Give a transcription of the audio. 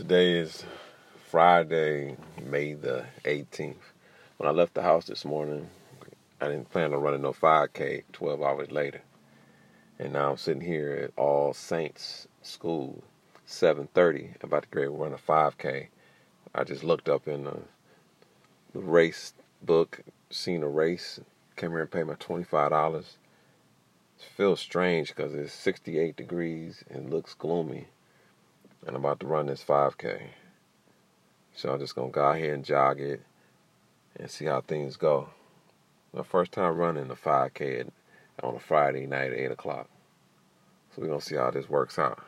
Today is Friday, May the 18th. When I left the house this morning, I didn't plan on running no 5K 12 hours later. And now I'm sitting here at All Saints School, 7:30, about to grade run a 5K. I just looked up in the, the race book, seen a race, came here and paid my $25. It feels strange because it's 68 degrees and looks gloomy and I'm about to run this 5K. So I'm just gonna go out here and jog it and see how things go. My first time running a 5K on a Friday night at 8 o'clock. So we're gonna see how this works out.